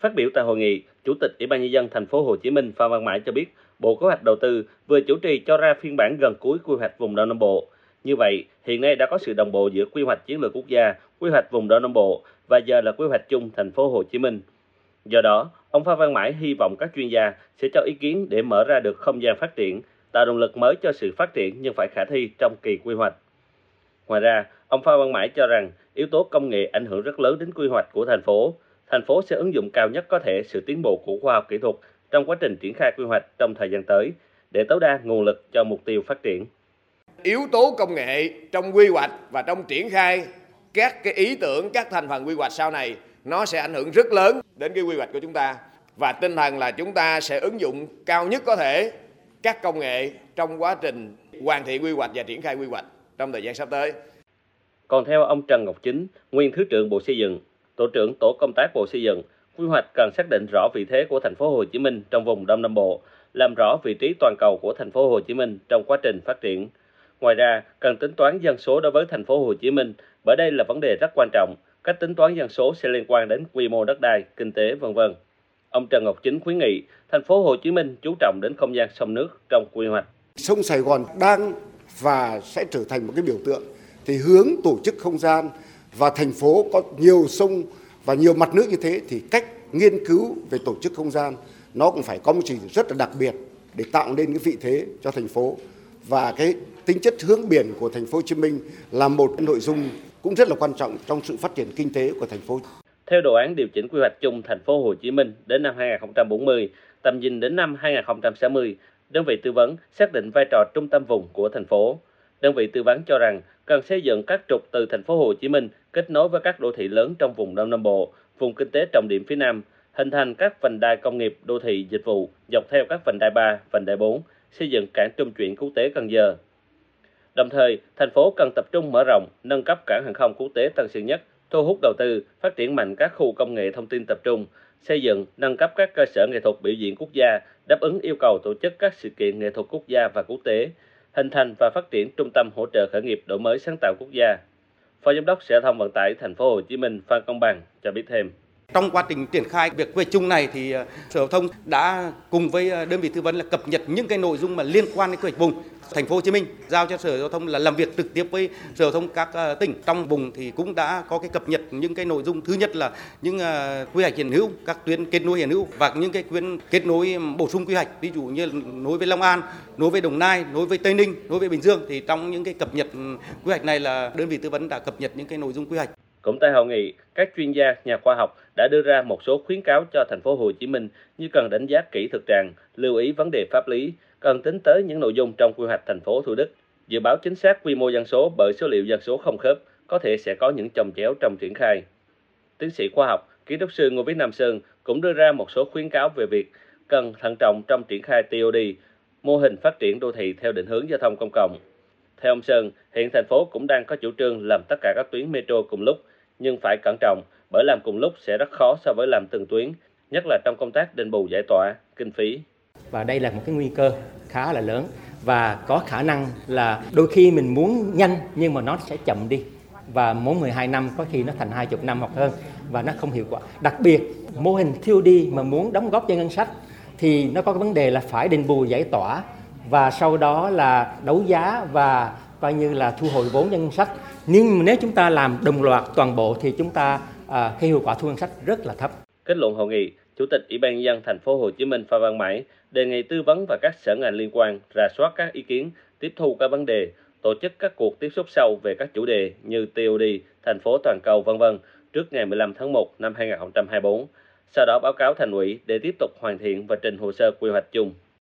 Phát biểu tại hội nghị, Chủ tịch Ủy ban nhân dân thành phố Hồ Chí Minh Phan Văn Mãi cho biết, Bộ Kế hoạch Đầu tư vừa chủ trì cho ra phiên bản gần cuối quy hoạch vùng Đông Nam Bộ. Như vậy, hiện nay đã có sự đồng bộ giữa quy hoạch chiến lược quốc gia, quy hoạch vùng Đông Nam Bộ và giờ là quy hoạch chung thành phố Hồ Chí Minh. Do đó, ông Phan Văn Mãi hy vọng các chuyên gia sẽ cho ý kiến để mở ra được không gian phát triển, tạo động lực mới cho sự phát triển nhưng phải khả thi trong kỳ quy hoạch. Ngoài ra, ông Phan Văn Mãi cho rằng yếu tố công nghệ ảnh hưởng rất lớn đến quy hoạch của thành phố. Thành phố sẽ ứng dụng cao nhất có thể sự tiến bộ của khoa học kỹ thuật trong quá trình triển khai quy hoạch trong thời gian tới để tối đa nguồn lực cho mục tiêu phát triển. Yếu tố công nghệ trong quy hoạch và trong triển khai các cái ý tưởng, các thành phần quy hoạch sau này nó sẽ ảnh hưởng rất lớn đến cái quy hoạch của chúng ta và tinh thần là chúng ta sẽ ứng dụng cao nhất có thể các công nghệ trong quá trình hoàn thiện quy hoạch và triển khai quy hoạch trong thời gian sắp tới. Còn theo ông Trần Ngọc Chính, nguyên Thứ trưởng Bộ Xây dựng, Tổ trưởng Tổ công tác Bộ Xây dựng, quy hoạch cần xác định rõ vị thế của thành phố Hồ Chí Minh trong vùng Đông Nam Bộ, làm rõ vị trí toàn cầu của thành phố Hồ Chí Minh trong quá trình phát triển. Ngoài ra, cần tính toán dân số đối với thành phố Hồ Chí Minh bởi đây là vấn đề rất quan trọng. Cách tính toán dân số sẽ liên quan đến quy mô đất đai, kinh tế vân vân. Ông Trần Ngọc Chính khuyến nghị thành phố Hồ Chí Minh chú trọng đến không gian sông nước trong quy hoạch. Sông Sài Gòn đang và sẽ trở thành một cái biểu tượng thì hướng tổ chức không gian và thành phố có nhiều sông và nhiều mặt nước như thế thì cách nghiên cứu về tổ chức không gian nó cũng phải có một trình rất là đặc biệt để tạo nên cái vị thế cho thành phố và cái tính chất hướng biển của thành phố Hồ Chí Minh là một cái nội dung cũng rất là quan trọng trong sự phát triển kinh tế của thành phố. Theo đồ án điều chỉnh quy hoạch chung thành phố Hồ Chí Minh đến năm 2040, tầm nhìn đến năm 2060, đơn vị tư vấn xác định vai trò trung tâm vùng của thành phố. Đơn vị tư vấn cho rằng cần xây dựng các trục từ thành phố Hồ Chí Minh kết nối với các đô thị lớn trong vùng Đông Nam Bộ, vùng kinh tế trọng điểm phía Nam, hình thành các vành đai công nghiệp, đô thị, dịch vụ dọc theo các vành đai 3, vành đai 4, xây dựng cảng trung chuyển quốc tế Cần Giờ. Đồng thời, thành phố cần tập trung mở rộng, nâng cấp cảng hàng không quốc tế Tân Sơn Nhất, thu hút đầu tư, phát triển mạnh các khu công nghệ thông tin tập trung, xây dựng, nâng cấp các cơ sở nghệ thuật biểu diễn quốc gia, đáp ứng yêu cầu tổ chức các sự kiện nghệ thuật quốc gia và quốc tế, hình thành và phát triển trung tâm hỗ trợ khởi nghiệp đổi mới sáng tạo quốc gia. Phó Giám đốc Sở thông Vận tải Thành phố Hồ Chí Minh Phan Công Bằng cho biết thêm. Trong quá trình triển khai việc quy chung này thì ờ, Sở Giao thông đã cùng với ờ, đơn vị tư vấn là cập nhật những cái nội dung mà liên quan đến quy hoạch vùng. Thành phố Hồ Chí Minh giao cho Sở Giao thông là làm việc trực tiếp với Sở Giao thông các ờ, tỉnh trong vùng thì cũng đã có cái cập nhật những cái nội dung thứ nhất là những quy hoạch hiện hữu, các tuyến kết nối hiện hữu và những cái tuyến kết nối bổ sung quy hoạch, ví dụ như nối với Long An, nối với Đồng Nai, nối với Tây Ninh, nối với Bình Dương thì trong những cái cập nhật ừ, quy hoạch này là đơn vị tư vấn đã cập nhật những cái nội dung quy hoạch. Cũng tại hội nghị, các chuyên gia, nhà khoa học đã đưa ra một số khuyến cáo cho thành phố Hồ Chí Minh như cần đánh giá kỹ thực trạng, lưu ý vấn đề pháp lý, cần tính tới những nội dung trong quy hoạch thành phố Thủ Đức, dự báo chính xác quy mô dân số bởi số liệu dân số không khớp, có thể sẽ có những chồng chéo trong triển khai. Tiến sĩ khoa học, kỹ trúc sư Ngô Viết Nam Sơn cũng đưa ra một số khuyến cáo về việc cần thận trọng trong triển khai TOD, mô hình phát triển đô thị theo định hướng giao thông công cộng. Theo ông Sơn, hiện thành phố cũng đang có chủ trương làm tất cả các tuyến metro cùng lúc, nhưng phải cẩn trọng bởi làm cùng lúc sẽ rất khó so với làm từng tuyến, nhất là trong công tác đền bù giải tỏa, kinh phí. Và đây là một cái nguy cơ khá là lớn và có khả năng là đôi khi mình muốn nhanh nhưng mà nó sẽ chậm đi và mỗi 12 năm có khi nó thành 20 năm hoặc hơn và nó không hiệu quả. Đặc biệt mô hình TOD mà muốn đóng góp cho ngân sách thì nó có cái vấn đề là phải đền bù giải tỏa và sau đó là đấu giá và coi như là thu hồi vốn ngân sách nhưng nếu chúng ta làm đồng loạt toàn bộ thì chúng ta à, cái hiệu quả thu ngân sách rất là thấp. Kết luận hội nghị, Chủ tịch Ủy ban nhân dân thành phố Hồ Chí Minh Phan Văn Mãi đề nghị tư vấn và các sở ngành liên quan rà soát các ý kiến, tiếp thu các vấn đề, tổ chức các cuộc tiếp xúc sâu về các chủ đề như TOD, thành phố toàn cầu vân vân trước ngày 15 tháng 1 năm 2024. Sau đó báo cáo thành ủy để tiếp tục hoàn thiện và trình hồ sơ quy hoạch chung.